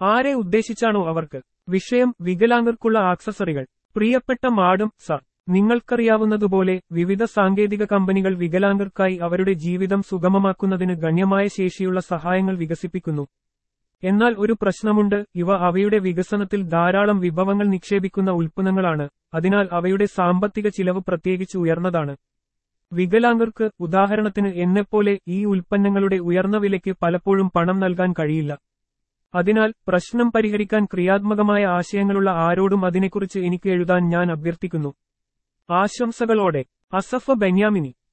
ആരെ ഉദ്ദേശിച്ചാണോ അവർക്ക് വിഷയം വികലാംഗർക്കുള്ള ആക്സസറികൾ? പ്രിയപ്പെട്ട മാഡം സർ നിങ്ങൾക്കറിയാവുന്നതുപോലെ വിവിധ സാങ്കേതിക കമ്പനികൾ വികലാംഗർക്കായി അവരുടെ ജീവിതം സുഗമമാക്കുന്നതിന് ഗണ്യമായ ശേഷിയുള്ള സഹായങ്ങൾ വികസിപ്പിക്കുന്നു. എന്നാൽ ഒരു പ്രശ്നമുണ്ട് ഇവ അവയുടെ വികസനത്തിൽ ധാരാളം വിഭവങ്ങൾ നിക്ഷേപിക്കുന്ന ഉൽപ്പന്നങ്ങളാണ് അതിനാൽ അവയുടെ സാമ്പത്തിക ചിലവ് പ്രത്യേകിച്ച് ഉയർന്നതാണ്. വികലാംഗർക്ക് ഉദാഹരണത്തിന് എന്നെപ്പോലെ ഈ ഉൽപ്പന്നങ്ങളുടെ ഉയർന്ന വിലയ്ക്ക് പലപ്പോഴും പണം നൽകാൻ കഴിയില്ല. അതിനാൽ പ്രശ്നം പരിഹരിക്കാൻ ക്രിയാത്മകമായ ആശയങ്ങളുള്ള ആരോടും അതിനെക്കുറിച്ച് എനിക്ക് എഴുതാൻ ഞാൻ അഭ്യർത്ഥിക്കുന്നു. ആശംസകളോടെ അസഫ ബെന്യാമിനി.